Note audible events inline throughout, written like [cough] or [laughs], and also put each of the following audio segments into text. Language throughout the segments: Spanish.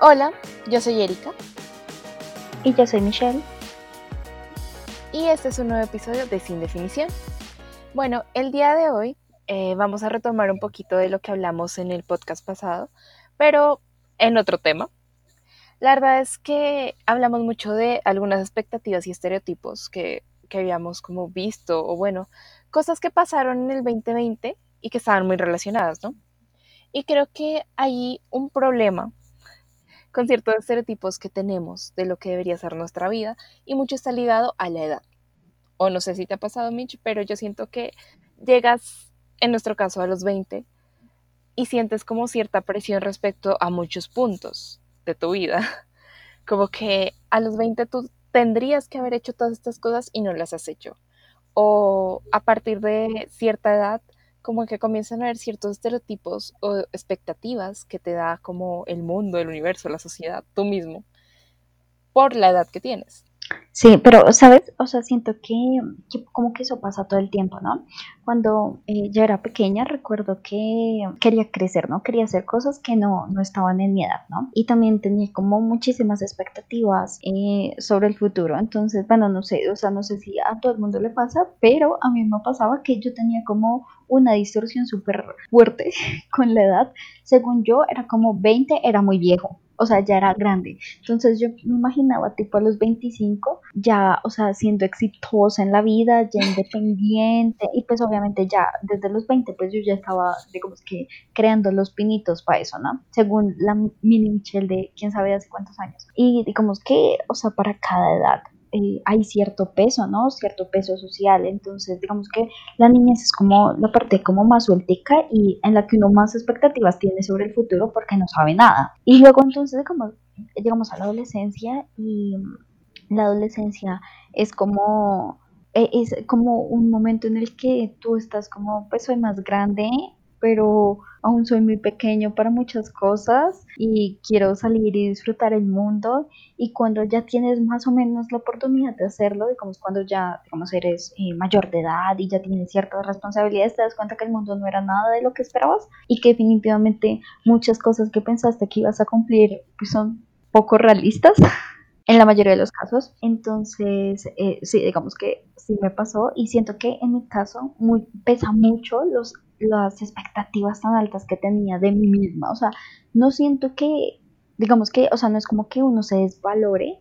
Hola, yo soy Erika. Y yo soy Michelle. Y este es un nuevo episodio de Sin Definición. Bueno, el día de hoy eh, vamos a retomar un poquito de lo que hablamos en el podcast pasado, pero en otro tema. La verdad es que hablamos mucho de algunas expectativas y estereotipos que, que habíamos como visto, o bueno, cosas que pasaron en el 2020 y que estaban muy relacionadas, ¿no? Y creo que hay un problema con ciertos estereotipos que tenemos de lo que debería ser nuestra vida y mucho está ligado a la edad. O no sé si te ha pasado, Mitch, pero yo siento que llegas, en nuestro caso, a los 20 y sientes como cierta presión respecto a muchos puntos de tu vida. [laughs] Como que a los 20 tú tendrías que haber hecho todas estas cosas y no las has hecho. O a partir de cierta edad como que comienzan a haber ciertos estereotipos o expectativas que te da como el mundo, el universo, la sociedad, tú mismo, por la edad que tienes. Sí, pero, ¿sabes? O sea, siento que, como que eso pasa todo el tiempo, ¿no? Cuando eh, yo era pequeña, recuerdo que quería crecer, ¿no? Quería hacer cosas que no, no estaban en mi edad, ¿no? Y también tenía como muchísimas expectativas eh, sobre el futuro. Entonces, bueno, no sé, o sea, no sé si a todo el mundo le pasa, pero a mí me pasaba que yo tenía como una distorsión súper fuerte [laughs] con la edad. Según yo, era como 20, era muy viejo o sea, ya era grande. Entonces yo me imaginaba tipo a los 25, ya, o sea, siendo exitosa en la vida, ya [laughs] independiente, y pues obviamente ya desde los 20, pues yo ya estaba, digamos que, creando los pinitos para eso, ¿no? Según la mini Michelle de quién sabe hace cuántos años. Y digamos que, o sea, para cada edad eh, hay cierto peso, ¿no? Cierto peso social. Entonces, digamos que la niñez es como la parte como más sueltica y en la que uno más expectativas tiene sobre el futuro porque no sabe nada. Y luego entonces como llegamos a la adolescencia y la adolescencia es como e, es como un momento en el que tú estás como pues soy más grande pero aún soy muy pequeño para muchas cosas y quiero salir y disfrutar el mundo. Y cuando ya tienes más o menos la oportunidad de hacerlo, digamos cuando ya digamos eres eh, mayor de edad y ya tienes ciertas responsabilidades, te das cuenta que el mundo no era nada de lo que esperabas y que definitivamente muchas cosas que pensaste que ibas a cumplir pues son poco realistas [laughs] en la mayoría de los casos. Entonces, eh, sí, digamos que sí me pasó y siento que en mi caso muy, pesa mucho los las expectativas tan altas que tenía de mí misma. O sea, no siento que, digamos que, o sea, no es como que uno se desvalore,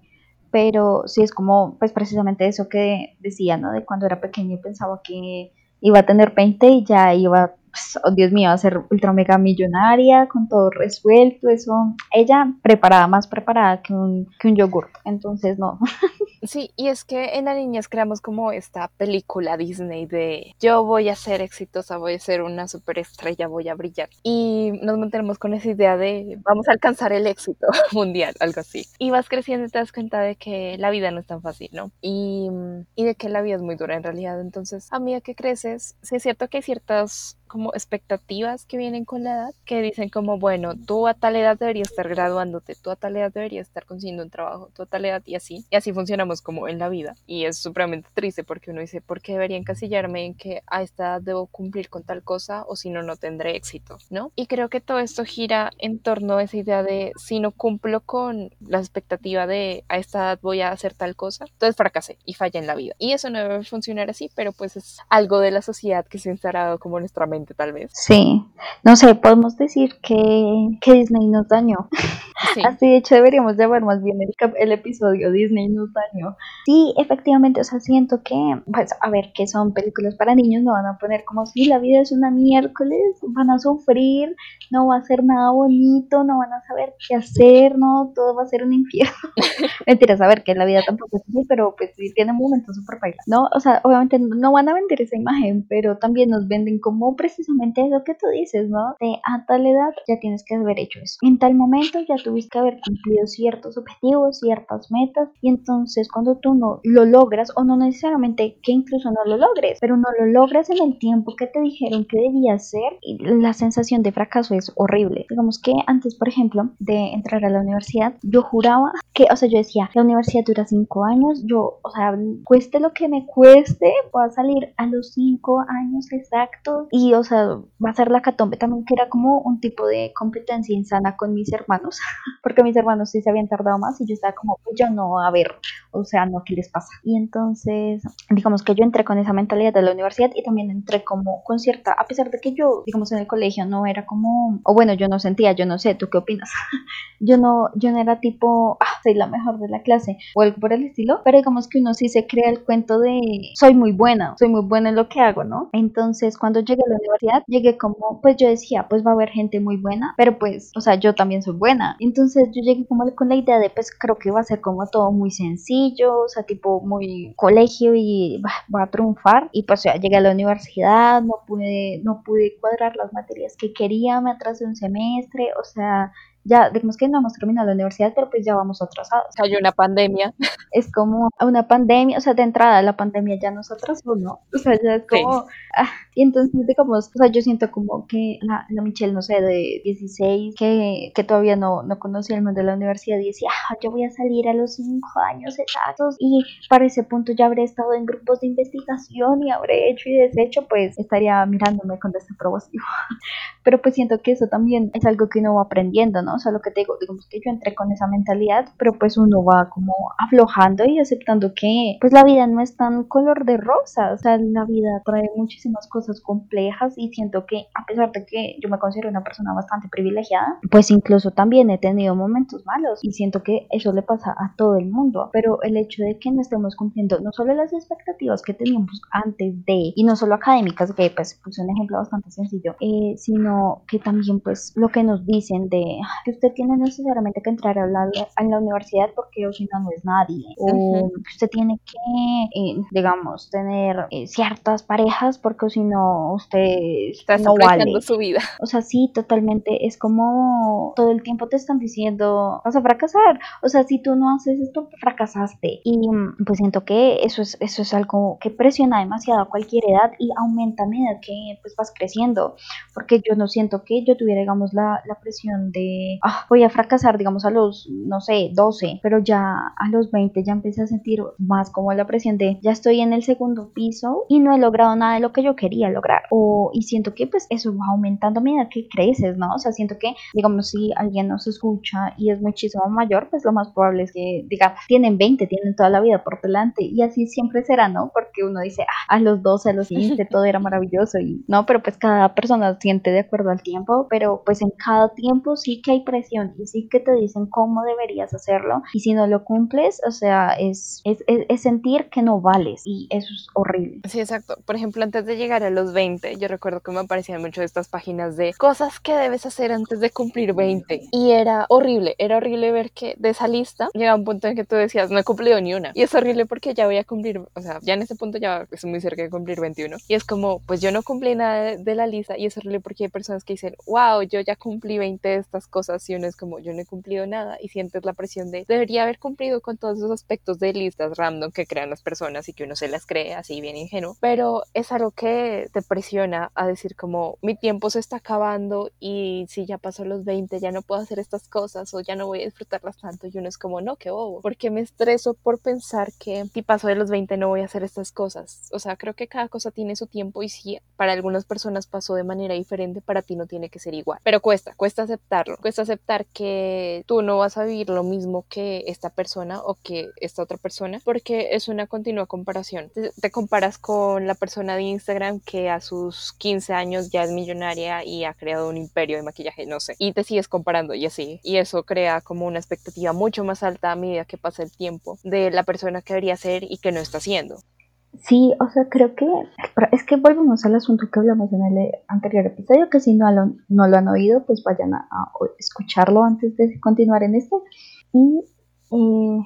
pero sí es como, pues precisamente eso que decía, ¿no? De cuando era pequeña y pensaba que iba a tener 20 y ya iba pues, oh, Dios mío, va a ser ultra mega millonaria, con todo resuelto, eso, ella preparada, más preparada que un, que un yogur, entonces no. [laughs] Sí, y es que en la niñez creamos como esta película Disney de yo voy a ser exitosa, voy a ser una superestrella, voy a brillar. Y nos mantenemos con esa idea de vamos a alcanzar el éxito [laughs] mundial, algo así. Y vas creciendo y te das cuenta de que la vida no es tan fácil, ¿no? Y, y de que la vida es muy dura en realidad. Entonces, a medida que creces, sí es cierto que hay ciertas como expectativas que vienen con la edad, que dicen como, bueno, tú a tal edad deberías estar graduándote, tú a tal edad deberías estar consiguiendo un trabajo, tú a tal edad y así. Y así funcionamos como en la vida. Y es supremamente triste porque uno dice, ¿por qué debería encasillarme en que a esta edad debo cumplir con tal cosa o si no, no tendré éxito, ¿no? Y creo que todo esto gira en torno a esa idea de si no cumplo con la expectativa de a esta edad voy a hacer tal cosa, entonces fracasé y falla en la vida. Y eso no debe funcionar así, pero pues es algo de la sociedad que se ha instalado como nuestra mente tal vez. Sí, no sé, podemos decir que, que Disney nos dañó. [laughs] Así de hecho deberíamos llamar más bien el, el, episodio Disney nos dañó. Sí, efectivamente, o sea, siento que, pues, a ver, que son películas para niños, no van a poner como si la vida es una miércoles, van a sufrir, no va a ser nada bonito, no van a saber qué hacer, no, todo va a ser un infierno. [laughs] Mentira, saber que la vida tampoco es así, pero pues sí tiene momentos súper bailas, ¿no? O sea, obviamente no van a vender esa imagen, pero también nos venden como precisamente eso que tú dices, ¿no? De a tal edad ya tienes que haber hecho eso. En tal momento ya tuviste que haber cumplido ciertos objetivos, ciertas metas, y entonces cuando tú no lo logras, o no necesariamente que incluso no lo logres, pero no lo logras en el tiempo que te dijeron que debías ser, la sensación de fracaso es horrible. Digamos que antes, por ejemplo, de entrar a la universidad, yo juraba que, o sea, yo decía, la universidad dura cinco años, yo, o sea, cueste lo que me cueste, voy a salir a los cinco años exactos y, o sea, va a ser la catombe también, que era como un tipo de competencia insana con mis hermanos. [laughs] porque mis hermanos sí se habían tardado más y yo estaba como, pues yo no, a ver, o sea, no, ¿qué les pasa? Y entonces, digamos que yo entré con esa mentalidad de la universidad y también entré como con cierta, a pesar de que yo, digamos, en el colegio no era como, o bueno, yo no sentía, yo no sé, ¿tú qué opinas? [laughs] yo no, yo no era tipo, ah, soy la mejor de la clase o algo por el estilo, pero digamos que uno sí se crea el cuento de, soy muy buena, soy muy buena en lo que hago, ¿no? Entonces, cuando llegué a la universidad, llegué como, pues yo decía, pues va a haber gente muy buena, pero pues, o sea, yo también soy buena. Entonces, yo llegué como con la idea de, pues creo que va a ser como todo muy sencillo, o sea, tipo muy colegio y va, a triunfar. Y pues ya llegué a la universidad, no pude, no pude cuadrar las materias que quería, me atrasé un semestre, o sea, ya, digamos que no hemos terminado la universidad, pero pues ya vamos atrasados. Hay una pandemia. Es como una pandemia, o sea, de entrada la pandemia ya nos atrasó, ¿no? O sea, ya es como, ah, y entonces digamos, o sea, yo siento como que la, la Michelle, no sé, de 16, que, que todavía no, no conocía el mundo de la universidad y decía, ah, yo voy a salir a los 5 años exactos y para ese punto ya habré estado en grupos de investigación y habré hecho y deshecho, pues estaría mirándome con probativo. [laughs] pero pues siento que eso también es algo que uno va aprendiendo, ¿no? O sea, lo que te digo, digamos que yo entré con esa mentalidad, pero pues uno va como aflojando y aceptando que pues la vida no es tan color de rosa, o sea, la vida trae muchísimas cosas complejas y siento que a pesar de que yo me considero una persona bastante privilegiada, pues incluso también he tenido momentos malos y siento que eso le pasa a todo el mundo, pero el hecho de que no estemos cumpliendo no solo las expectativas que teníamos antes de, y no solo académicas, que pues puse un ejemplo bastante sencillo, eh, sino que también pues lo que nos dicen de que usted tiene necesariamente que entrar a la, a la universidad porque o si no, no es nadie. O que usted tiene que, eh, digamos, tener eh, ciertas parejas porque o si no, usted Está no vale. su vida. O sea, sí, totalmente. Es como todo el tiempo te están diciendo, vas a fracasar. O sea, si tú no haces esto, fracasaste. Y mm, pues siento que eso es, eso es algo que presiona demasiado a cualquier edad y aumenta a medida que pues vas creciendo. Porque yo no siento que yo tuviera, digamos, la, la presión de Ah, voy a fracasar, digamos, a los, no sé, 12, pero ya a los 20 ya empecé a sentir más como la presión de ya estoy en el segundo piso y no he logrado nada de lo que yo quería lograr. O, y siento que pues eso va aumentando a medida que creces, ¿no? O sea, siento que, digamos, si alguien nos escucha y es muchísimo mayor, pues lo más probable es que, diga, tienen 20, tienen toda la vida por delante y así siempre será, ¿no? Porque uno dice, ah, a los 12, a los 15, [laughs] todo era maravilloso y no, pero pues cada persona siente de acuerdo al tiempo, pero pues en cada tiempo sí que hay presión y sí que te dicen cómo deberías hacerlo y si no lo cumples, o sea, es, es, es, sentir que no vales y eso es horrible. Sí, exacto. Por ejemplo, antes de llegar a los 20, yo recuerdo que me aparecían mucho estas páginas de cosas que debes hacer antes de cumplir 20 y era horrible, era horrible ver que de esa lista llega un punto en que tú decías, no he cumplido ni una y es horrible porque ya voy a cumplir, o sea, ya en ese punto ya estoy muy cerca de cumplir 21 y es como, pues yo no cumplí nada de la lista y es horrible porque hay personas que dicen, wow, yo ya cumplí 20 de estas cosas es como yo no he cumplido nada y sientes la presión de debería haber cumplido con todos esos aspectos de listas random que crean las personas y que uno se las cree así bien ingenuo, pero es algo que te presiona a decir como mi tiempo se está acabando y si ya pasó los 20 ya no puedo hacer estas cosas o ya no voy a disfrutarlas tanto y uno es como no, qué bobo, porque me estreso por pensar que si paso de los 20 no voy a hacer estas cosas, o sea, creo que cada cosa tiene su tiempo y si para algunas personas pasó de manera diferente, para ti no tiene que ser igual, pero cuesta, cuesta aceptarlo, cuesta aceptar que tú no vas a vivir lo mismo que esta persona o que esta otra persona, porque es una continua comparación. Te, comparas con la persona de Instagram que a sus 15 años ya es millonaria y ha creado un imperio de maquillaje, no sé, y te sigues comparando y así. Y eso crea como una expectativa mucho más alta a medida que pasa el tiempo de la persona que debería ser y que no está siendo. Sí, o sea, creo que es que volvemos al asunto que hablamos en el anterior episodio, que si no lo, no lo han oído, pues vayan a, escucharlo antes de continuar en este. Y eh,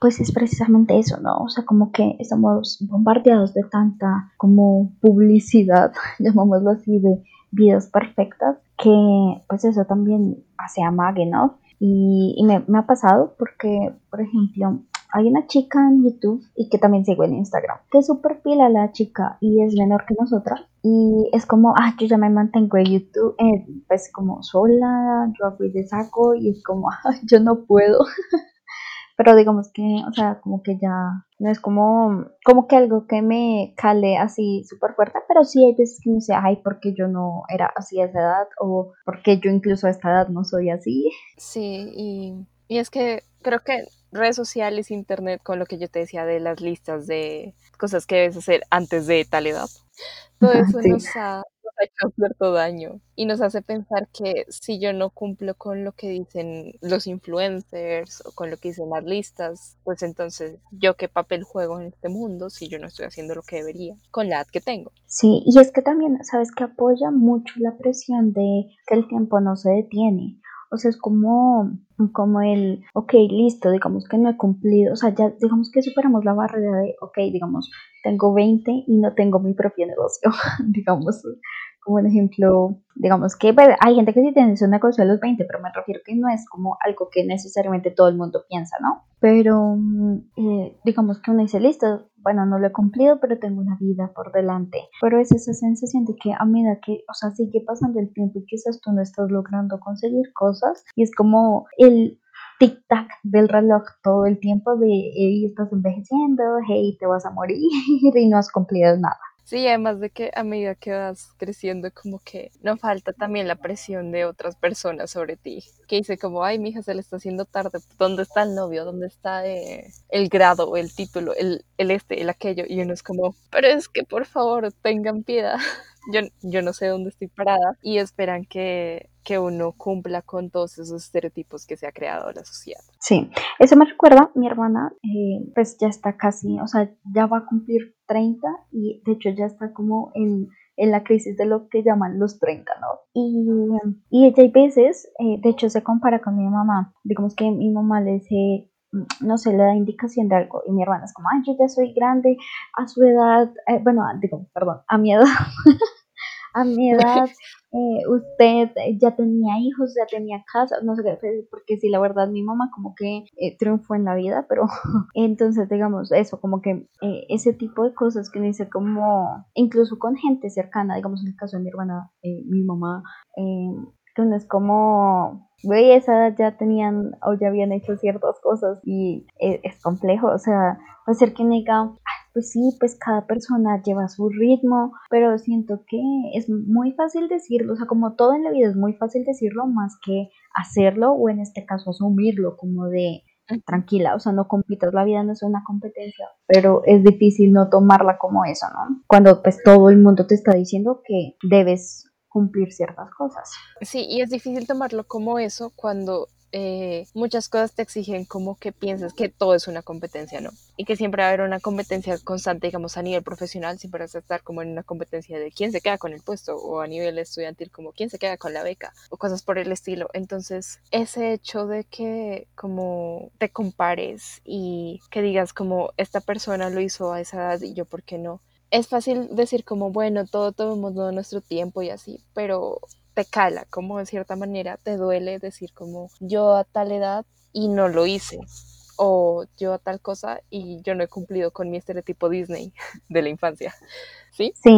pues es precisamente eso, ¿no? O sea, como que estamos bombardeados de tanta como publicidad, [laughs] llamámoslo así, de vidas perfectas, que pues eso también hace amague, ¿no? Y, y me, me ha pasado porque, por ejemplo, hay una chica en YouTube y que también sigo en Instagram, que es súper pila la chica y es menor que nosotras. Y es como, ah, yo ya me mantengo en YouTube, eh, pues como sola, yo fui de saco y es como, [laughs] ah, yo no puedo. [laughs] pero digamos que, o sea, como que ya no es como, como que algo que me cale así súper fuerte, pero sí hay veces que me dice, ay, porque yo no era así a esa edad o porque yo incluso a esta edad no soy así. Sí, y, y es que creo que redes sociales, internet, con lo que yo te decía de las listas de cosas que debes hacer antes de tal edad, todo eso nos, ha, hecho cierto daño y nos hace pensar que si yo no cumplo con lo que dicen los influencers o con lo que dicen las listas, pues entonces yo qué papel juego en este mundo si yo no estoy haciendo lo que debería con la edad que tengo. Sí, y es que también, sabes que apoya mucho la presión de que el tiempo no se detiene. O sea, es como, como el, ok, listo, digamos que no he cumplido, o sea, ya digamos que superamos la barrera de, ok, digamos, tengo 20 y no tengo mi propio negocio, [laughs] digamos, un ejemplo, digamos que pues, hay gente que sí tiene su negocio a los 20, pero me refiero que no es como algo que necesariamente todo el mundo piensa, ¿no? Pero mm, eh, digamos que uno dice, listo, bueno, no lo he cumplido, pero tengo una vida por delante. Pero es esa sensación de que a medida que, o sea, sigue pasando el tiempo y quizás tú no estás logrando conseguir cosas, y es como el tic-tac del reloj todo el tiempo de, hey, estás envejeciendo, hey, te vas a morir [laughs] y no has cumplido nada. Sí, además de que a medida que vas creciendo, como que no falta también la presión de otras personas sobre ti, que dice como, ay, mi hija se le está haciendo tarde, ¿dónde está el novio? ¿Dónde está eh, el grado, el título, el, el este, el aquello? Y uno es como, pero es que por favor, tengan piedad. [laughs] Yo, yo no sé dónde estoy parada y esperan que, que uno cumpla con todos esos estereotipos que se ha creado la sociedad. Sí, eso me recuerda, mi hermana eh, pues ya está casi, o sea, ya va a cumplir 30 y de hecho ya está como en, en la crisis de lo que llaman los 30, ¿no? Y, y ella hay veces, eh, de hecho se compara con mi mamá, digamos que mi mamá le dice, no sé, le da indicación de algo y mi hermana es como, ay, yo ya soy grande a su edad, eh, bueno, digo, perdón, a mi edad. [laughs] a mi [laughs] edad eh, usted ya tenía hijos, ya tenía casa, no sé qué, porque sí, la verdad mi mamá como que eh, triunfó en la vida, pero [laughs] entonces digamos eso, como que eh, ese tipo de cosas que dice como, incluso con gente cercana, digamos en el caso de mi hermana, mi mamá, entonces como, güey, esa edad ya tenían o ya habían hecho ciertas cosas y es, complejo, o sea, puede ser que diga, pues sí, pues cada persona lleva su ritmo, pero siento que es muy fácil decirlo, o sea, como todo en la vida es muy fácil decirlo más que hacerlo o en este caso asumirlo como de tranquila, o sea, no compitas, la vida no es una competencia, pero es difícil no tomarla como eso, ¿no? Cuando pues todo el mundo te está diciendo que debes cumplir ciertas cosas. Sí, y es difícil tomarlo como eso cuando eh, muchas cosas te exigen como que pienses que todo es una competencia, ¿no? Y que siempre va a haber una competencia constante, digamos, a nivel profesional, siempre vas a estar como en una competencia de quién se queda con el puesto, o a nivel estudiantil, como quién se queda con la beca, o cosas por el estilo. Entonces, ese hecho de que como te compares y que digas como esta persona lo hizo a esa edad y yo, ¿por qué no? Es fácil decir como, bueno, todo todo mundo nuestro tiempo y así, pero te cala, como de cierta manera te duele decir como yo a tal edad y no lo hice, o yo a tal cosa y yo no he cumplido con mi estereotipo Disney [laughs] de la infancia, ¿sí? Sí,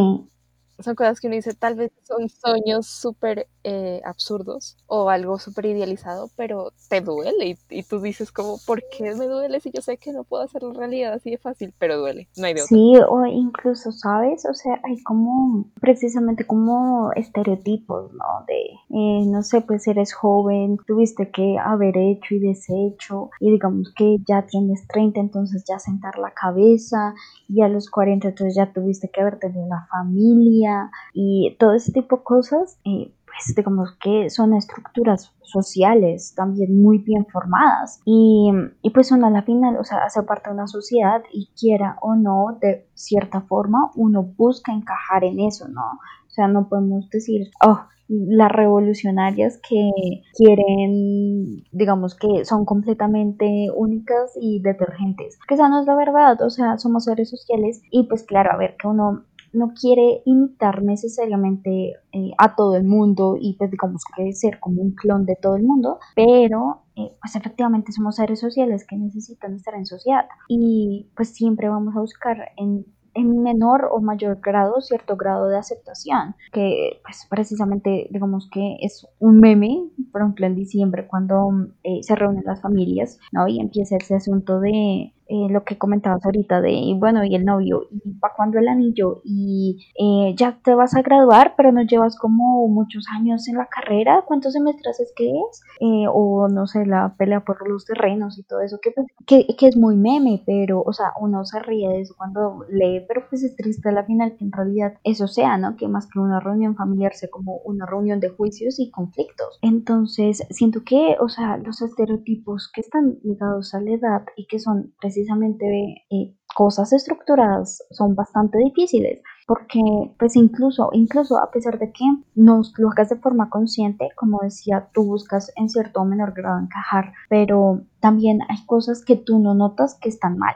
son cosas que uno dice, tal vez son sueños súper eh, absurdos o algo súper idealizado, pero te duele y, tú dices como, ¿por qué me duele si yo sé que no puedo hacerlo realidad así de fácil? Pero duele, no hay de otra. Sí, o incluso, ¿sabes? O sea, hay como, precisamente como estereotipos, ¿no? De, eh, no sé, pues eres joven, tuviste que haber hecho y deshecho y digamos que ya tienes 30, entonces ya sentar la cabeza y a los 40 entonces ya tuviste que haber tenido una familia y todo ese tipo de cosas, eh, pues digamos que son estructuras sociales también muy bien formadas y, y pues uno a la final, o sea, hace parte de una sociedad y quiera o no, de cierta forma, uno busca encajar en eso, ¿no? O sea, no podemos decir, oh, las revolucionarias que quieren, digamos que son completamente únicas y detergentes. Que esa no es la verdad, o sea, somos seres sociales y pues claro, a ver, que uno no quiere imitar necesariamente eh, a todo el mundo y pues digamos que ser como un clon de todo el mundo, pero eh, pues efectivamente somos seres sociales que necesitan estar en sociedad y pues siempre vamos a buscar en en menor o mayor grado cierto grado de aceptación, que pues precisamente digamos que es un meme, por ejemplo en diciembre cuando eh, se reúnen las familias, ¿no? Y empieza ese asunto de eh, lo que comentabas ahorita de, bueno, y el novio, y para cuando el anillo, y eh, ya te vas a graduar, pero no llevas como muchos años en la carrera, ¿cuántos semestres es que es? Eh, o no sé, la pelea por los terrenos y todo eso, que, pues, que, que, es muy meme, pero, o sea, uno se ríe de eso cuando lee, pero pues es triste a la final que en realidad eso sea, ¿no? Que más que una reunión familiar sea como una reunión de juicios y conflictos. Entonces, siento que, o sea, los estereotipos que están ligados a la edad y que son precisamente precisamente eh, cosas estructuradas son bastante difíciles porque pues incluso incluso a pesar de que no lo hagas de forma consciente como decía tú buscas en cierto o menor grado encajar pero también hay cosas que tú no notas que están mal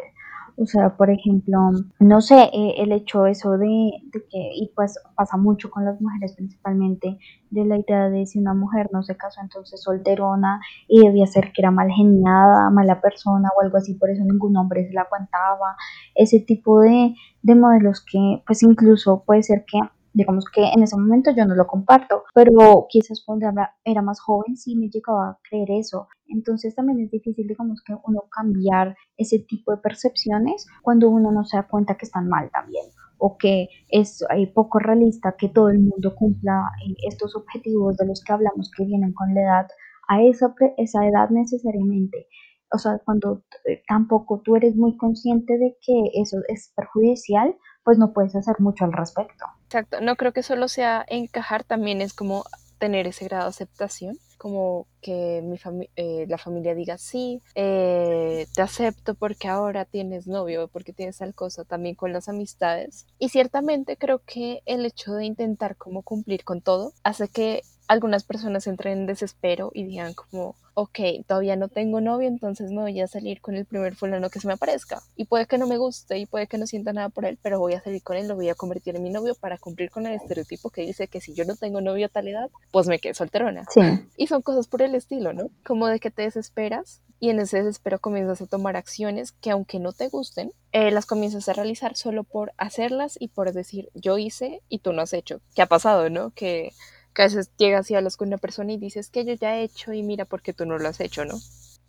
o sea, por ejemplo, no sé, eh, el hecho eso de, de, que, y pues pasa mucho con las mujeres principalmente, de la idea de si una mujer no se casó entonces solterona y debía ser que era mal geniada, mala persona o algo así, por eso ningún hombre se la aguantaba, ese tipo de, de modelos que pues incluso puede ser que digamos que en ese momento yo no lo comparto, pero quizás cuando era más joven sí me llegaba a creer eso. Entonces también es difícil, digamos, que uno cambiar ese tipo de percepciones cuando uno no se da cuenta que están mal también o que es eh, poco realista que todo el mundo cumpla eh, estos objetivos de los que hablamos que vienen con la edad a esa, esa edad necesariamente. O sea, cuando eh, tampoco tú eres muy consciente de que eso es perjudicial, pues no puedes hacer mucho al respecto. Exacto, no creo que solo sea encajar, también es como tener ese grado de aceptación, como que mi eh, la familia diga sí, eh, te acepto porque ahora tienes novio, porque tienes tal cosa, también con las amistades. Y ciertamente creo que el hecho de intentar como cumplir con todo hace que algunas personas entren en desespero y digan como, ok, todavía no tengo novio, entonces me voy a salir con el primer fulano que se me aparezca. Y puede que no me guste y puede que no sienta nada por él, pero voy a salir con él, lo voy a convertir en mi novio para cumplir con el estereotipo que dice que si yo no tengo novio a tal edad, pues me quedo solterona. Sí. Y son cosas por el estilo, ¿no? Como de que te desesperas y en ese desespero comienzas a tomar acciones que aunque no te gusten, eh, las comienzas a realizar solo por hacerlas y por decir yo hice y tú no has hecho. ¿Qué ha pasado, no? Que que a veces llegas y hablas con una persona y dices que yo ya he hecho y mira por qué tú no lo has hecho, ¿no?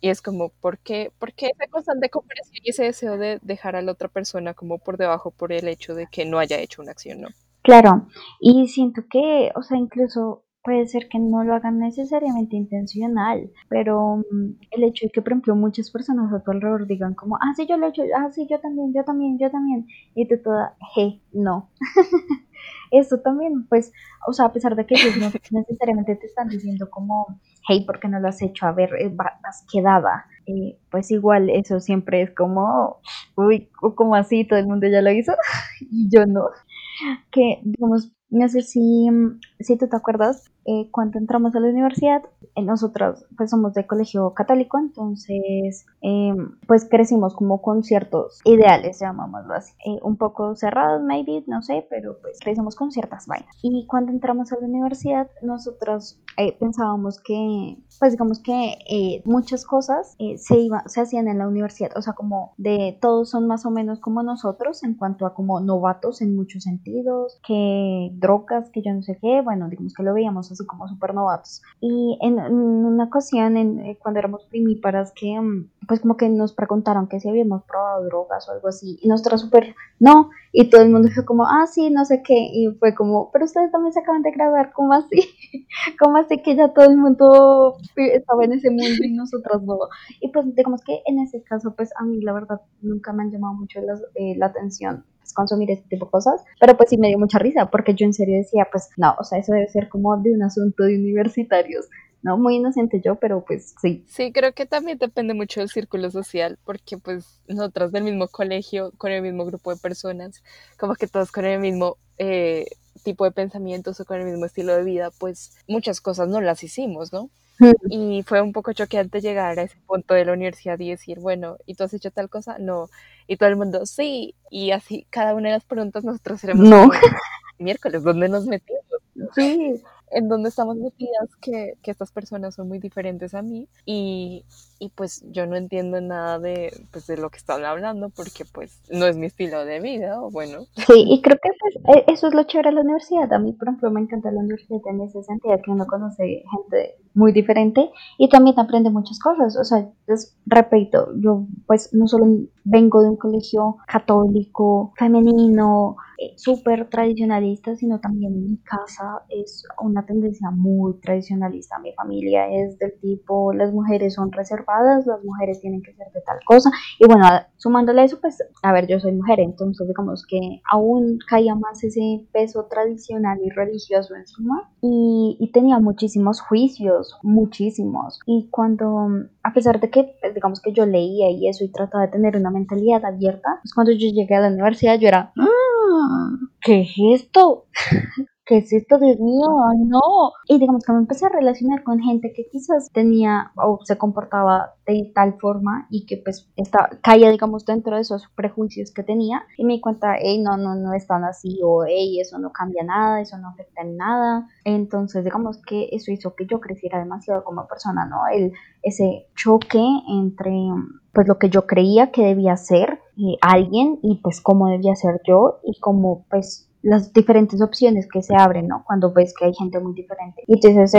Y es como, ¿por qué, ¿por qué esa constante comparación y ese deseo de dejar a la otra persona como por debajo por el hecho de que no haya hecho una acción, ¿no? Claro, y siento que, o sea, incluso puede ser que no lo hagan necesariamente intencional, pero mm, el hecho de que, por ejemplo, muchas personas a tu alrededor digan como, ah, sí, yo lo he hecho, ah, sí, yo también, yo también, yo también, y tú toda, hey, no. [laughs] Esto también, pues, o sea, a pesar de que ellos no [laughs] necesariamente te están diciendo como, hey, ¿por qué no lo has hecho? A ver, eh, vas quedada. Eh, pues igual eso siempre es como, uy, como así, todo el mundo ya lo hizo [laughs] y yo no. Que, digamos, no sé si, si tú te acuerdas, eh, cuando entramos a la universidad, eh, nosotros pues somos de colegio católico, entonces eh, pues crecimos como con ciertos ideales, llamámoslo así, un poco cerrados maybe, no sé, pero pues crecimos con ciertas vainas. Y cuando entramos a la universidad, nosotros pensábamos que pues digamos que muchas cosas se, iba, se hacían en la universidad, o sea, como de todos son más o menos como nosotros en cuanto a como novatos en muchos sentidos, que drogas, que yo no sé qué, bueno, digamos que lo veíamos como súper novatos. Y en, una ocasión, en, eh, cuando éramos primíparas, que mm, pues como que nos preguntaron que si habíamos probado drogas o algo así, y nosotros súper, no, y todo el mundo fue como, ah, sí, no sé qué, y fue como, pero ustedes también se acaban de graduar, ¿cómo así? [laughs] ¿Cómo así que ya todo el mundo estaba en ese mundo y nosotros no? Y pues digamos que en ese caso, pues a mí la verdad nunca me han llamado mucho la, eh, la atención consumir este tipo de cosas, pero pues sí me dio mucha risa porque yo en serio decía, pues no, o sea, eso debe ser como de un asunto de universitarios, ¿no? Muy inocente yo, pero pues sí. Sí, creo que también depende mucho del círculo social, porque pues nosotras del mismo colegio, con el mismo grupo de personas, como que todos con el mismo eh, tipo de pensamientos o con el mismo estilo de vida, pues muchas cosas no las hicimos, ¿no? Y fue un poco choqueante llegar a ese punto de la universidad y decir, bueno, ¿y tú has hecho tal cosa? No. Y todo el mundo, sí. Y así, cada una de las preguntas nosotros seremos no. miércoles, ¿dónde nos metimos? Sí, en dónde estamos metidas que, que, estas personas son muy diferentes a mí y, y, pues yo no entiendo nada de, pues, de lo que están hablando porque pues no es mi estilo de vida o bueno. Sí, y creo que pues, e, eso es lo chévere de la universidad. A mí, por ejemplo, me encanta la universidad en ese sentido, que uno conoce gente muy diferente y también aprende muchas cosas. O sea, es, repito, yo pues no solo vengo de un colegio católico, femenino, eh, súper tradicionalista, sino también en mi casa es una tendencia muy tradicionalista. Mi familia es del tipo, las mujeres son reservadas, las mujeres tienen que ser de tal cosa. Y bueno, sumándole eso, pues, a ver, yo soy mujer, entonces digamos que aún caía más ese peso tradicional y religioso encima. Y, y tenía muchísimos juicios, muchísimos. Y cuando, a pesar de que, pues, digamos que yo leía y eso y trataba de tener una mentalidad abierta, pues cuando yo llegué a la universidad yo era... ¿qué es esto? [laughs] ¿qué es esto, Dios mío? no! Y digamos que me empecé a relacionar con gente que quizás tenía o se comportaba de tal forma y que pues estaba, caía, digamos, dentro de esos prejuicios que tenía y me di cuenta, hey, no, no, no es tan así o hey, eso no cambia nada, eso no afecta en nada. Entonces, digamos que eso hizo que yo creciera demasiado como persona, ¿no? El, ese choque entre pues lo que yo creía que debía ser eh, alguien y pues cómo debía ser yo y cómo pues las diferentes opciones que se abren, ¿no? Cuando ves que hay gente muy diferente. Y tú dices,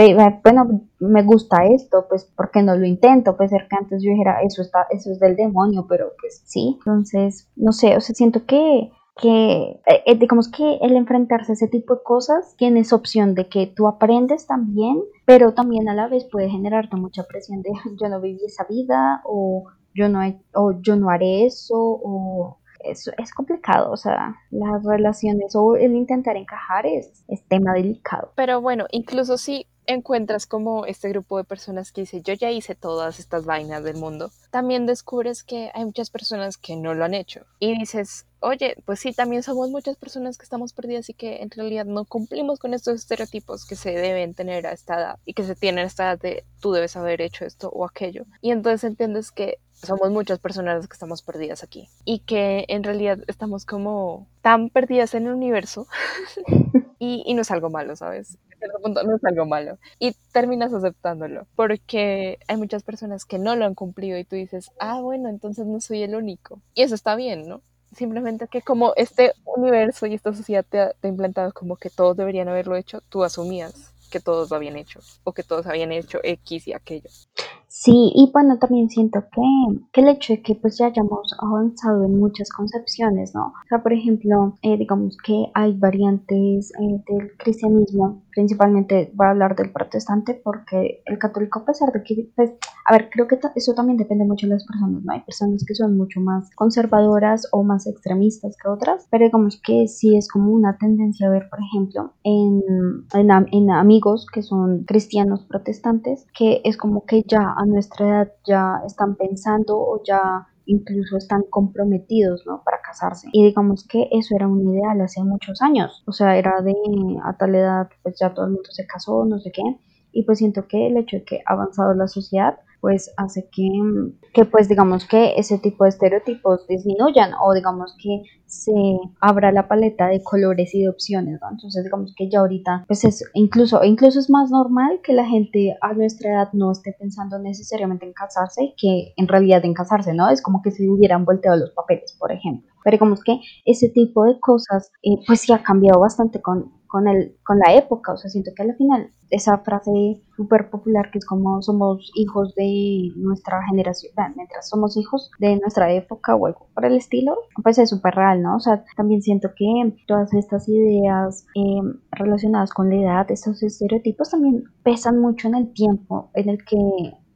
bueno, me gusta esto, pues, ¿por qué no lo intento? Puede ser que antes yo dijera, eso, está, eso es del demonio, pero pues sí. Entonces, no sé, o sea, siento que que eh, eh, digamos que el enfrentarse a ese tipo de cosas tienes opción de que tú aprendes también, pero también a la vez puede generarte mucha presión de yo no viví esa vida o yo no, o yo no haré eso o es, es complicado, o sea, las relaciones o el intentar encajar es, es tema delicado. Pero bueno, incluso si encuentras como este grupo de personas que dice yo ya hice todas estas vainas del mundo, también descubres que hay muchas personas que no lo han hecho y dices, oye, pues sí, también somos muchas personas que estamos perdidas y que en realidad no cumplimos con estos estereotipos que se deben tener a esta edad y que se tienen a esta edad de tú debes haber hecho esto o aquello. Y entonces entiendes que somos muchas personas que estamos perdidas aquí y que en realidad estamos como tan perdidas en el universo [laughs] y, y no es algo malo, ¿sabes? No es algo malo. Y terminas aceptándolo, porque hay muchas personas que no lo han cumplido y tú dices, ah, bueno, entonces no soy el único. Y eso está bien, ¿no? Simplemente que como este universo y esta sociedad te ha, te ha implantado como que todos deberían haberlo hecho, tú asumías que todos lo habían hecho o que todos habían hecho X y aquello. Sí, y bueno, también siento que, que, el hecho de que pues ya hayamos avanzado en muchas concepciones, ¿no? O sea, por ejemplo, eh, digamos que hay variantes eh, del cristianismo, principalmente voy a hablar del protestante porque el católico, a pesar de que, pues, a ver, creo que eso también depende mucho de las personas, ¿no? Hay personas que son mucho más conservadoras o más extremistas que otras, pero digamos que sí es como una tendencia a ver, por ejemplo, en, en, en amigos que son cristianos protestantes, que es como que ya a nuestra edad ya están pensando o ya incluso están comprometidos, ¿no? Para casarse. Y digamos que eso era un ideal hace muchos años. O sea, era de a tal edad, pues ya todo el mundo se casó, no sé qué. Y pues siento que el hecho de que ha avanzado la sociedad, pues hace que, que pues digamos que ese tipo de estereotipos disminuyan o digamos que se abra la paleta de colores y de opciones, ¿no? Entonces digamos que ya ahorita pues es incluso, incluso es más normal que la gente a nuestra edad no esté pensando necesariamente en casarse que en realidad en casarse, ¿no? Es como que se hubieran volteado los papeles, por ejemplo. Pero digamos que ese tipo de cosas eh, pues sí ha cambiado bastante con, con, el, con la época, o sea, siento que al final esa frase súper popular que es como somos hijos de nuestra generación, mientras somos hijos de nuestra época o algo por el estilo, pues es súper real, ¿no? O sea, también siento que todas estas ideas em, relacionadas con la edad, estos estereotipos también pesan mucho en el tiempo en el que,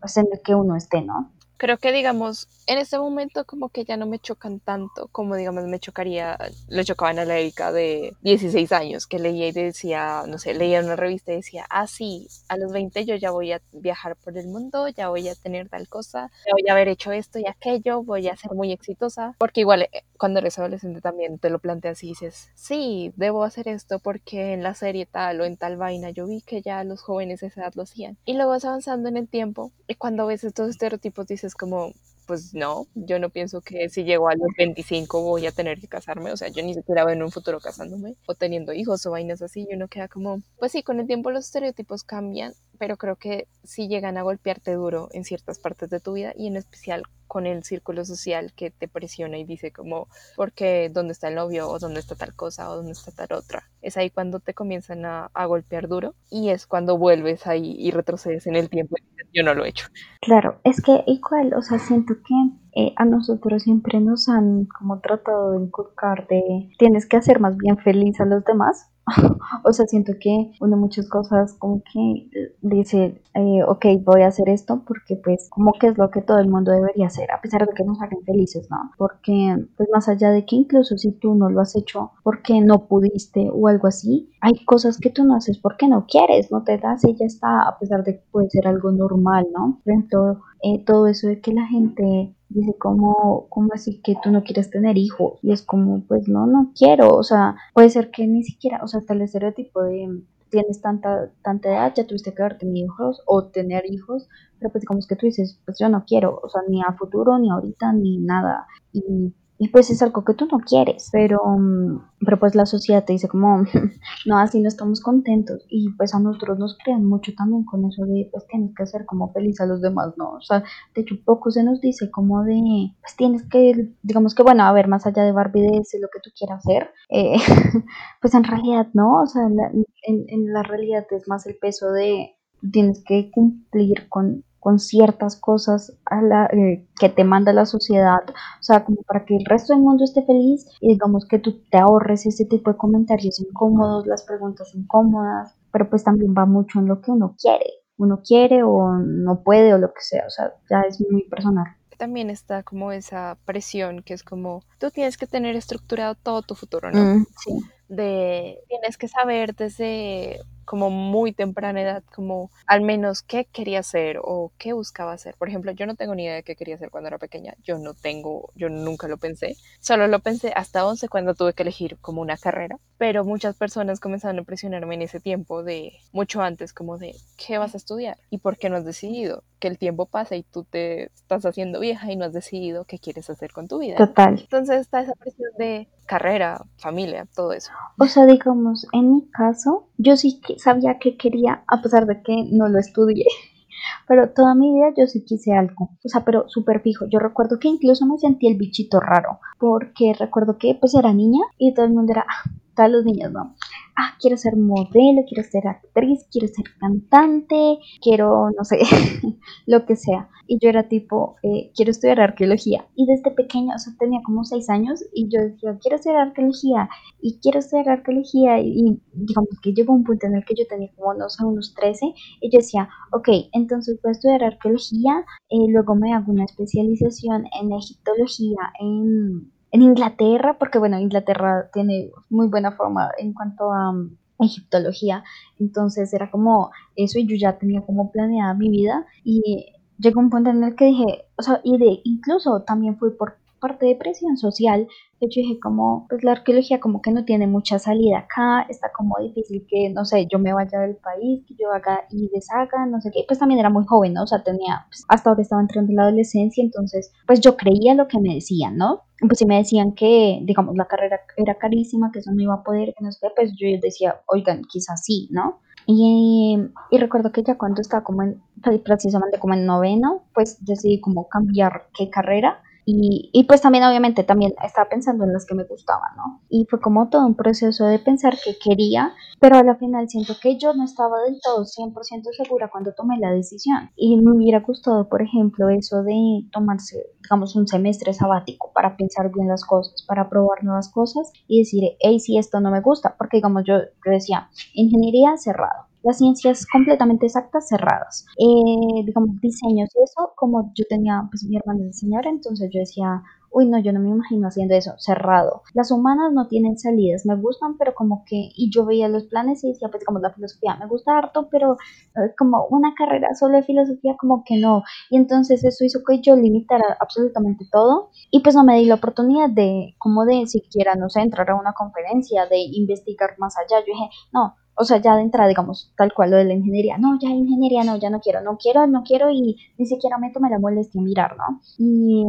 pues, en el que uno esté, ¿no? Creo que digamos, en este momento como que ya no me chocan tanto como digamos me chocaría, le chocaban a la Erika de 16 años que leía y decía, no sé, leía una revista y decía, ah, sí, a los 20 yo ya voy a viajar por el mundo, ya voy a tener tal cosa, ya voy a haber hecho esto y aquello, voy a ser muy exitosa, porque igual eh, cuando eres adolescente también te lo planteas y dices, sí, debo hacer esto porque en la serie tal o en tal vaina yo vi que ya los jóvenes de esa edad lo hacían. Y luego vas avanzando en el tiempo y cuando ves estos estereotipos dices como, pues no, yo no pienso que si llego a los 25 voy a tener que casarme, o sea, yo ni siquiera veo en un futuro casándome o teniendo hijos o vainas así, y uno queda como, pues sí, con el tiempo los estereotipos cambian, pero creo que sí llegan a golpearte duro en ciertas partes de tu vida y en especial con el círculo social que te presiona y dice como, porque dónde está el novio o dónde está tal cosa o dónde está tal otra. Es ahí cuando te comienzan a, a golpear duro y es cuando vuelves ahí y retrocedes en el tiempo yo no lo he hecho. Claro, es que igual, o sea, siento que eh, a nosotros siempre nos han como tratado de inculcar de tienes que hacer más bien feliz a los demás [laughs] o sea, siento que uno muchas cosas como que dice, eh, ok, voy a hacer esto porque pues como que es lo que todo el mundo debería hacer, a pesar de que nos hagan felices, ¿no? Porque pues más allá de que incluso si tú no lo has hecho porque no pudiste o algo así, hay cosas que tú no haces porque no quieres, no te das y ya está, a pesar de que puede ser algo normal, ¿no? Pero todo, eh, todo eso de que la gente dice como, ¿cómo así que tú no quieres tener hijos? Y es como, pues no, no quiero, o sea, puede ser que ni siquiera, o sea, hasta el estereotipo de tienes tanta, tanta edad, ya tuviste que haber tenido hijos o tener hijos, pero pues digamos que tú dices, pues yo no quiero, o sea, ni a futuro, ni ahorita, ni nada. Y y pues es algo que tú no quieres, pero, mm, pero pues la sociedad te dice como, [laughs] no, así no estamos contentos y pues a nosotros nos crean mucho también con eso de, pues tienes que hacer como feliz a los demás, ¿no? O sea, de hecho poco se nos dice como de, pues tienes que, digamos que bueno, a ver, más allá de Barbie de lo que tú quieras hacer, eh, [laughs] pues en realidad no, o sea, en, en la realidad es más el peso de, tienes que cumplir con con ciertas cosas a la, eh, que te manda la sociedad, o sea, como para que el resto del mundo esté feliz y digamos que tú te ahorres ese tipo de comentarios incómodos, las preguntas incómodas, pero pues también va mucho en lo que uno quiere, uno quiere o no puede o lo que sea, o sea, ya es muy personal también está como esa presión que es como tú tienes que tener estructurado todo tu futuro, ¿no? Mm, sí. De tienes que saber desde como muy temprana edad, como al menos qué quería hacer o qué buscaba hacer. Por ejemplo, yo no tengo ni idea de qué quería hacer cuando era pequeña. Yo no tengo, yo nunca lo pensé. Solo lo pensé hasta 11 cuando tuve que elegir como una carrera. Pero muchas personas comenzaron a presionarme en ese tiempo de mucho antes, como de qué vas a estudiar y por qué no has decidido. Que el tiempo pasa y tú te estás haciendo vieja y no has decidido qué quieres hacer con tu vida. Total. Entonces está esa presión de carrera, familia, todo eso. O sea, digamos, en mi caso, yo sí sabía que quería, a pesar de que no lo estudié. [laughs] Pero toda mi vida yo sí quise algo, o sea, pero súper fijo. Yo recuerdo que incluso me sentí el bichito raro, porque recuerdo que pues era niña y todo el mundo era, ah, todos los niños, ¿no? ah, quiero ser modelo, quiero ser actriz, quiero ser cantante, quiero, no sé, [laughs] lo que sea. Y yo era tipo, eh, quiero estudiar arqueología. Y desde pequeña, o sea, tenía como seis años y yo decía, quiero estudiar arqueología y quiero estudiar arqueología. Y, digamos que llegó un punto en el que yo tenía como, no sé, unos 13 y yo decía, ok, entonces voy a estudiar arqueología, eh, luego me hago una especialización en egiptología, en en Inglaterra, porque bueno, Inglaterra tiene muy buena forma en cuanto a um, egiptología, entonces era como eso y yo ya tenía como planeada mi vida. Y llegó un punto en el que dije, o sea, y de incluso también fui por parte de presión social, hecho dije como, pues la arqueología como que no tiene mucha salida acá, está como difícil que, no sé, yo me vaya del país, que yo haga y deshaga, no sé qué, pues también era muy joven, ¿no? O sea, tenía, pues, hasta ahora estaba entrando en la adolescencia, entonces, pues yo creía lo que me decían, ¿no? Pues si me decían que, digamos, la carrera era carísima, que eso no iba a poder, que no sé qué, pues yo decía, oigan, quizás sí, ¿no? Y, y, recuerdo que ya cuando estaba como en, precisamente como en noveno, pues decidí como cambiar qué carrera y, pues también obviamente también estaba pensando en las que me gustaban, ¿no? Y fue como todo un proceso de pensar que quería, pero a la final siento que yo no estaba del todo 100% segura cuando tomé la decisión. Y me hubiera gustado, por ejemplo, eso de tomarse, digamos, un semestre sabático para pensar bien las cosas, para probar nuevas cosas y decir, hey, si esto no me gusta, porque digamos, yo, yo decía, ingeniería cerrado las ciencias completamente exactas cerradas. Eh, digamos, diseños y eso, como yo tenía, pues mi hermana es diseñadora, entonces yo decía, uy, no, yo no me imagino haciendo eso, cerrado. Las humanas no tienen salidas, me gustan, pero como que, y yo veía los planes y decía, pues como la filosofía me gusta harto, pero eh, como una carrera solo de filosofía, como que no. Y entonces eso hizo que yo limitara absolutamente todo y pues no me di la oportunidad de, como de siquiera, no sé, entrar a una conferencia, de investigar más allá. Yo dije, no, o sea, ya de entrada, digamos, tal cual lo de la ingeniería, no, ya ingeniería, no, ya no quiero, no quiero, no quiero y ni siquiera me tomé la molestia mirar, ¿no? Y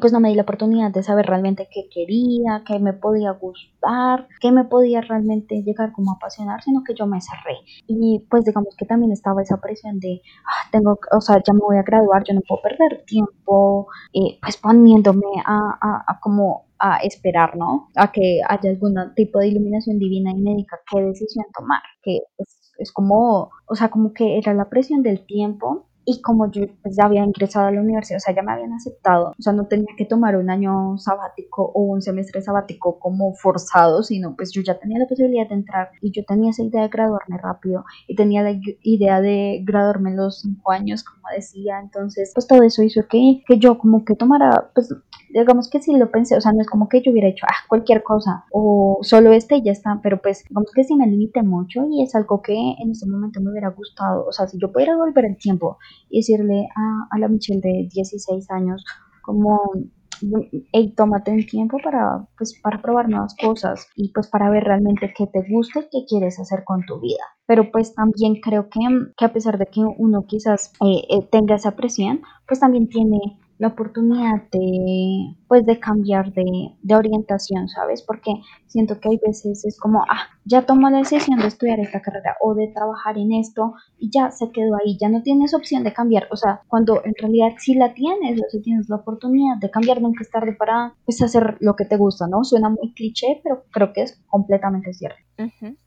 pues no me di la oportunidad de saber realmente qué quería, qué me podía gustar, qué me podía realmente llegar como a apasionar, sino que yo me cerré. Y pues digamos que también estaba esa presión de, ah, tengo, o sea, ya me voy a graduar, yo no puedo perder tiempo, eh, pues poniéndome a, a, como a esperar, ¿no? A que haya algún tipo de iluminación divina y médica, qué decisión tomar, que es, es como, o sea, como que era la presión del tiempo y como yo pues, ya había ingresado a la universidad, o sea, ya me habían aceptado, o sea, no tenía que tomar un año sabático o un semestre sabático como forzado, sino pues yo ya tenía la posibilidad de entrar y yo tenía esa idea de graduarme rápido y tenía la idea de graduarme en los cinco años, como decía, entonces pues todo eso hizo que, que yo como que tomara pues digamos que sí lo pensé, o sea, no es como que yo hubiera hecho ah, cualquier cosa o solo este y ya está, pero pues digamos que sí me limité mucho y es algo que en este momento me hubiera gustado, o sea, si yo pudiera volver el tiempo y decirle a, a la Michelle de 16 años como hey, tómate un tiempo para, pues, para probar nuevas cosas y pues para ver realmente qué te gusta y qué quieres hacer con tu vida. Pero pues también creo que, que a pesar de que uno quizás eh, eh, tenga esa presión, pues también tiene la oportunidad de, pues, de cambiar de, de, orientación, ¿sabes? Porque siento que hay veces es como, ah, ya tomó la decisión de estudiar esta carrera o de trabajar en esto y ya se quedó ahí, ya no tienes opción de cambiar, o sea, cuando en realidad sí la tienes, o sea, tienes la oportunidad de cambiar, nunca es tarde para, pues, hacer lo que te gusta, ¿no? Suena muy cliché, pero creo que es completamente cierto.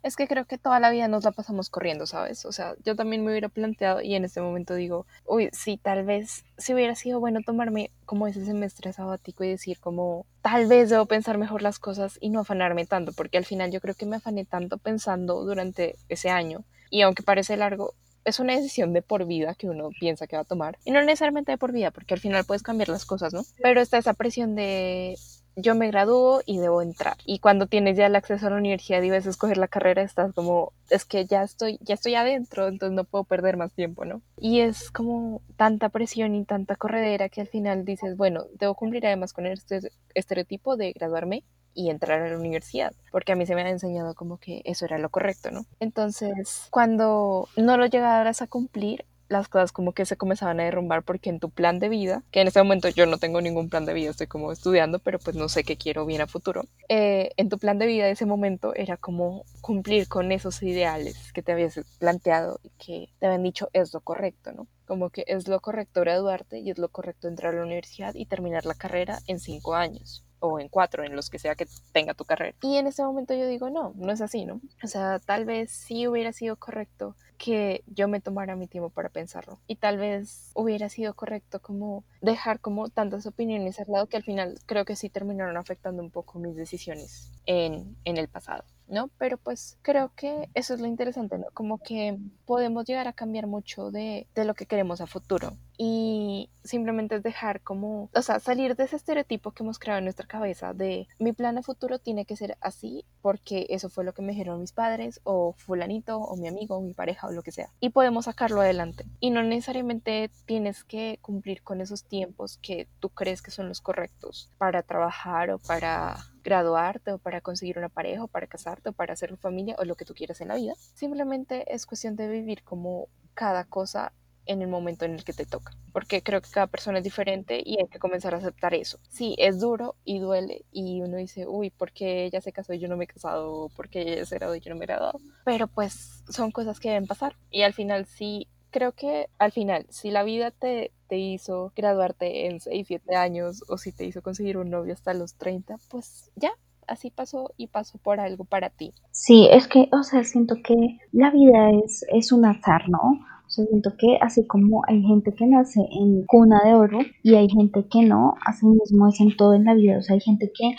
Es que creo que toda la vida nos la pasamos corriendo, ¿sabes? O sea, yo también me hubiera planteado y en este momento digo, uy, sí, tal vez si hubiera sido bueno tomarme como ese semestre sabático y decir como, tal vez debo pensar mejor las cosas y no afanarme tanto, porque al final yo creo que me afané tanto pensando durante ese año y aunque parece largo, es una decisión de por vida que uno piensa que va a tomar. Y no necesariamente de por vida, porque al final puedes cambiar las cosas, ¿no? Pero está esa presión de yo me gradúo y debo entrar. Y cuando tienes ya el acceso a la universidad y vas a escoger la carrera, estás como, es que ya estoy, ya estoy adentro, entonces no puedo perder más tiempo, ¿no? Y es como tanta presión y tanta corredera que al final dices, bueno, debo cumplir además con este estereotipo de graduarme y entrar a la universidad, porque a mí se me ha enseñado como que eso era lo correcto, ¿no? Entonces, cuando no lo llegaras a cumplir, las cosas como que se comenzaban a derrumbar porque en tu plan de vida, que en este momento yo no tengo ningún plan de vida, estoy como estudiando, pero pues no sé qué quiero bien a futuro, eh, en tu plan de vida ese momento era como cumplir con esos ideales que te habías planteado y que te habían dicho es lo correcto, ¿no? Como que es lo correcto graduarte y es lo correcto entrar a la universidad y terminar la carrera en cinco años o en cuatro, en los que sea que tenga tu carrera. Y en ese momento yo digo, no, no es así, ¿no? O sea, tal vez sí hubiera sido correcto que yo me tomara mi tiempo para pensarlo. Y tal vez hubiera sido correcto como dejar como tantas opiniones al lado que al final creo que sí terminaron afectando un poco mis decisiones en, en el pasado. ¿no? Pero pues creo que eso es lo interesante, ¿no? Como que podemos llegar a cambiar mucho de, de lo que queremos a futuro y simplemente es dejar como, o sea, salir de ese estereotipo que hemos creado en nuestra cabeza de mi plan a futuro tiene que ser así porque eso fue lo que me dijeron mis padres o fulanito o mi amigo o mi pareja o lo que sea y podemos sacarlo adelante y no necesariamente tienes que cumplir con esos tiempos que tú crees que son los correctos para trabajar o para graduarte o para conseguir una pareja o para casarte o para hacer familia o lo que tú quieras en la vida. Simplemente es cuestión de vivir como cada cosa en el momento en el que te toca, porque creo que cada persona es diferente y hay que comenzar a aceptar eso. Sí, es duro y duele y uno dice, uy, ¿por qué ella se casó y yo no me he casado? ¿Por qué ella se graduó y yo no me he graduado? Pero pues son cosas que deben pasar y al final sí creo que al final, si la vida te, te hizo graduarte en 6, 7 años o si te hizo conseguir un novio hasta los 30, pues ya, así pasó y pasó por algo para ti. Sí, es que, o sea, siento que la vida es, es un azar, ¿no? Sea, siento que así como hay gente que nace en cuna de oro y hay gente que no, así mismo es en todo en la vida. O sea, hay gente que,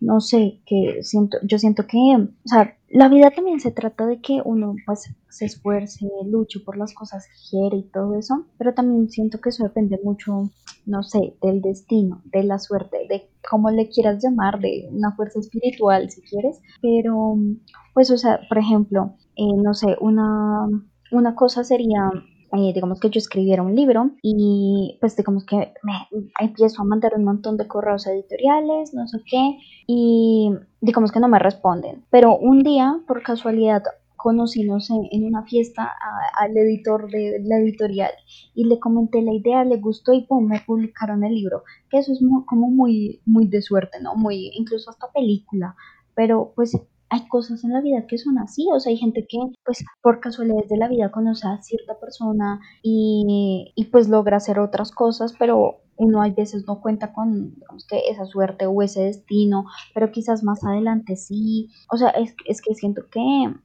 no sé, que siento, yo siento que, o sea, la vida también se trata de que uno pues se esfuerce, luche por las cosas que quiere y todo eso, pero también siento que eso depende mucho, no sé, del destino, de la suerte, de cómo le quieras llamar, de una fuerza espiritual si quieres, pero pues o sea, por ejemplo, eh, no sé, una, una cosa sería eh, digamos que yo escribiera un libro y pues digamos que me empiezo a mandar un montón de correos editoriales, no sé qué, y digamos que no me responden. Pero un día, por casualidad, conocí, no en una fiesta al editor de la editorial y le comenté la idea, le gustó y pum, me publicaron el libro, eso es como muy, muy de suerte, ¿no? Muy, incluso hasta película, pero pues hay cosas en la vida que son así, o sea, hay gente que pues por casualidades de la vida conoce a cierta persona y, y pues logra hacer otras cosas, pero uno hay veces no cuenta con digamos que esa suerte o ese destino, pero quizás más adelante sí. O sea, es, es que siento que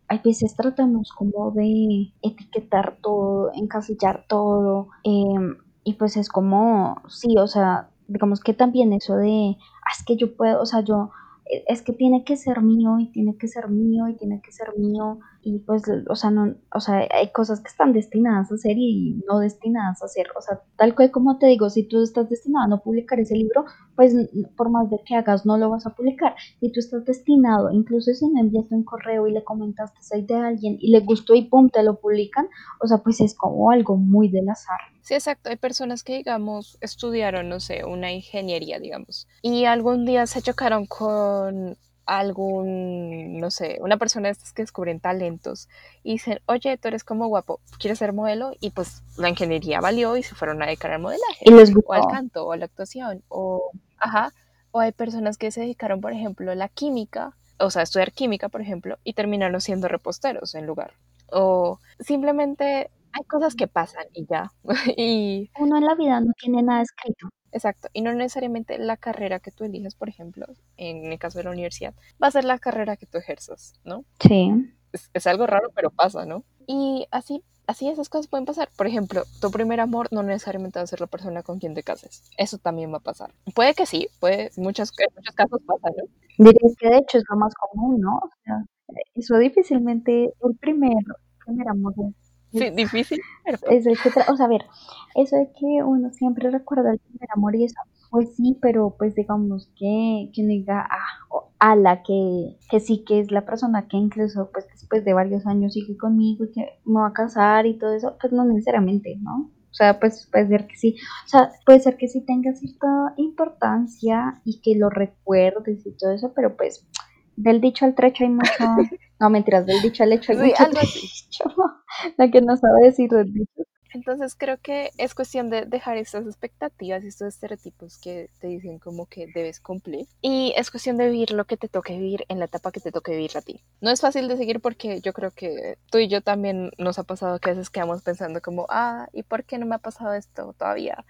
hay veces tratamos como de etiquetar todo, encasillar todo, em, y pues es como, sí, o sea, digamos que también eso de, ah, es que yo puedo, o sea, yo es que tiene que ser mío y tiene que ser mío y tiene que ser mío y pues o sea no o sea hay cosas que están destinadas a ser y no destinadas a ser o sea tal cual como te digo si tú estás destinado a no publicar ese libro pues por más de que hagas no lo vas a publicar y tú estás destinado incluso si me enviaste un correo y le comentaste esa idea a alguien y le gustó y pum te lo publican o sea pues es como algo muy del azar Sí, exacto. Hay personas que, digamos, estudiaron, no sé, una ingeniería, digamos, y algún día se chocaron con algún, no sé, una persona de estas que descubren talentos y dicen, oye, tú eres como guapo, ¿quieres ser modelo? Y pues la ingeniería valió y se fueron a dedicar al modelaje. Y les O al canto, o a la actuación, o, ajá, o hay personas que se dedicaron, por ejemplo, a la química, o sea, a estudiar química, por ejemplo, y terminaron siendo reposteros en lugar. O simplemente hay cosas que pasan y ya. [laughs] y uno en la vida no tiene nada escrito. Exacto, y no necesariamente la carrera que tú eliges, por ejemplo, en el caso de la universidad, va a ser la carrera que tú ejerzas, ¿no? Sí. Es, algo raro, pero pasa, ¿no? Y así, así esas cosas pueden pasar. Por ejemplo, tu primer amor no necesariamente va a ser la persona con quien te cases. Eso también va a pasar. Puede que sí, puede, muchos, en muchos casos pasa, ¿no? Diría que de hecho es lo más común, ¿no? O sea, eso difícilmente el primer, primer amor Sí, [laughs] difícil. Es el que o sea, a ver, eso de que uno siempre recuerda el primer amor y eso, pues sí, pero pues digamos que, que uno diga ah, a la que, que sí que es la persona que incluso pues después de varios años sigue conmigo y que me va a casar y todo eso, pues no necesariamente, ¿no? O sea, pues puede ser que sí, o sea, puede ser que sí tenga cierta importancia y que lo recuerdes y todo eso, pero pues del dicho al trecho hay mucho. [laughs] No, mentiras, del dicho al hecho hay mucho [laughs] La que no sabe decir del dicho. Entonces creo que es cuestión de dejar estas expectativas y estos estereotipos que te dicen como que debes cumplir. Y es cuestión de vivir lo que te toque vivir en la etapa que te toque vivir a ti. No es fácil de seguir porque yo creo que tú y yo también nos ha pasado que a veces quedamos pensando como, ah, ¿y por qué no me ha pasado esto todavía?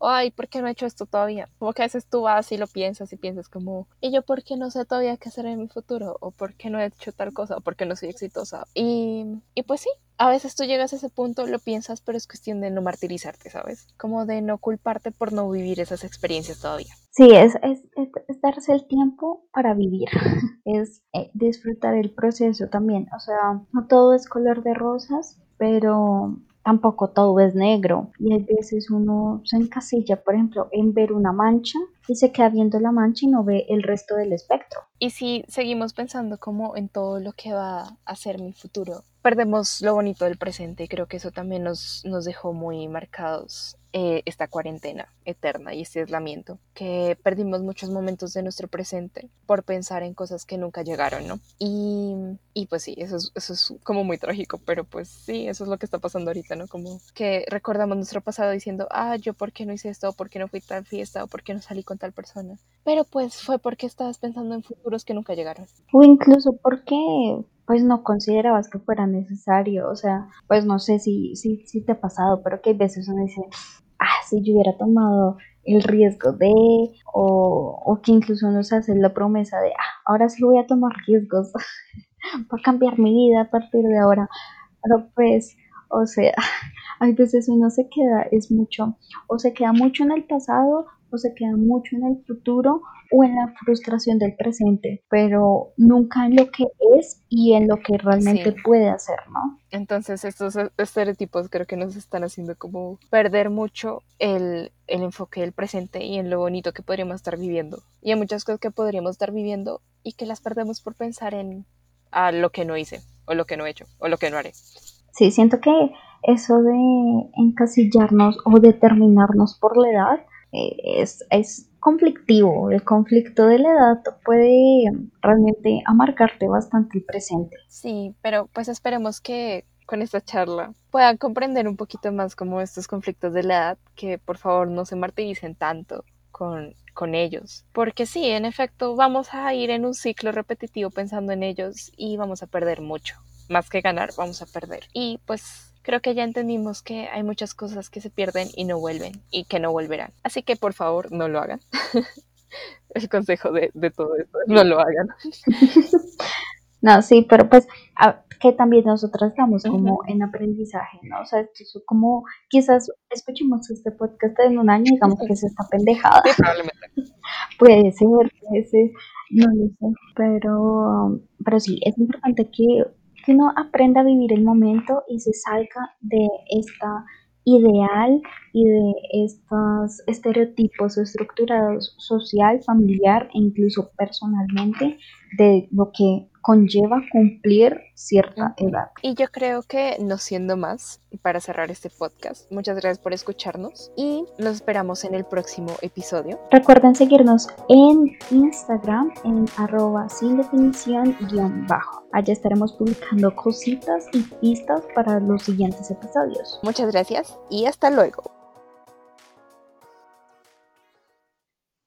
Ay, ¿por qué no he hecho esto todavía? Como que a veces tú vas y lo piensas y piensas como, ¿y yo por qué no sé todavía qué hacer en mi futuro? ¿O por qué no he hecho tal cosa? ¿O por qué no soy exitosa? Y, y pues sí, a veces tú llegas a ese punto, lo piensas, pero es cuestión de no martirizarte, ¿sabes? Como de no culparte por no vivir esas experiencias todavía. Sí, es, es, es, darse el tiempo para vivir, [laughs] es eh, disfrutar el proceso también. O sea, no todo es color de rosas, pero tampoco todo es negro y a veces uno se encasilla, por ejemplo, en ver una mancha y se queda viendo la mancha y no ve el resto del espectro. Y si seguimos pensando como en todo lo que va a ser mi futuro, perdemos lo bonito del presente y creo que eso también nos, nos dejó muy marcados eh, esta cuarentena eterna y este aislamiento, que perdimos muchos momentos de nuestro presente por pensar en cosas que nunca llegaron, ¿no? Y, y pues sí, eso es, eso es como muy trágico, pero pues sí, eso es lo que está pasando ahorita, ¿no? Como que recordamos nuestro pasado diciendo, ah, yo por qué no hice esto, o por qué no fui tal fiesta, o por qué no salí con tal persona. Pero pues fue porque estabas pensando en futuros que nunca llegaron. O incluso porque pues no considerabas que fuera necesario, o sea, pues no sé si, si, si te ha pasado, pero que hay veces uno dice, ah, si yo hubiera tomado el riesgo de, o, o que incluso nos hace la promesa de, ah, ahora sí voy a tomar riesgos [laughs] para cambiar mi vida a partir de ahora. Pero pues, o sea, [laughs] hay veces uno se queda, es mucho, o se queda mucho en el pasado, o se queda mucho en el futuro, o en la frustración del presente, pero nunca en lo que es y en lo que realmente puede hacer, ¿no? Entonces estos estereotipos creo que nos están haciendo como perder mucho el, el enfoque del presente y en lo bonito que podríamos estar viviendo. Y hay muchas cosas que podríamos estar viviendo y que las perdemos por pensar en a lo que no hice, o lo que no he hecho, o lo que no haré. Sí, siento que eso de encasillarnos o determinarnos por la edad es, es conflictivo. El conflicto de la edad puede realmente amargarte bastante el presente. Sí, pero pues esperemos que con esta charla puedan comprender un poquito más como estos conflictos de la edad, que por favor no se martiricen tanto con, con ellos. Porque sí, en efecto, vamos a ir en un ciclo repetitivo pensando en ellos y vamos a perder mucho. Más que ganar, vamos a perder. Y pues creo que ya entendimos que hay muchas cosas que se pierden y no vuelven y que no volverán. Así que por favor no lo hagan. [laughs] El consejo de, de todo esto, no lo hagan. [laughs] No, sí, pero pues que también nosotras estamos como en aprendizaje, ¿no? O sea, esto es como quizás escuchemos este podcast en un año y digamos que se está pendejada. Sí, probablemente. [laughs] puede ser, puede ser, no lo sé, pero, pero sí, es importante que que uno aprenda a vivir el momento y se salga de esta ideal y de estos estereotipos estructurados social, familiar e incluso personalmente de lo que conlleva cumplir cierta edad. Y yo creo que no siendo más, para cerrar este podcast, muchas gracias por escucharnos y nos esperamos en el próximo episodio. Recuerden seguirnos en Instagram en arroba sin definición guion bajo. Allá estaremos publicando cositas y pistas para los siguientes episodios. Muchas gracias y hasta luego.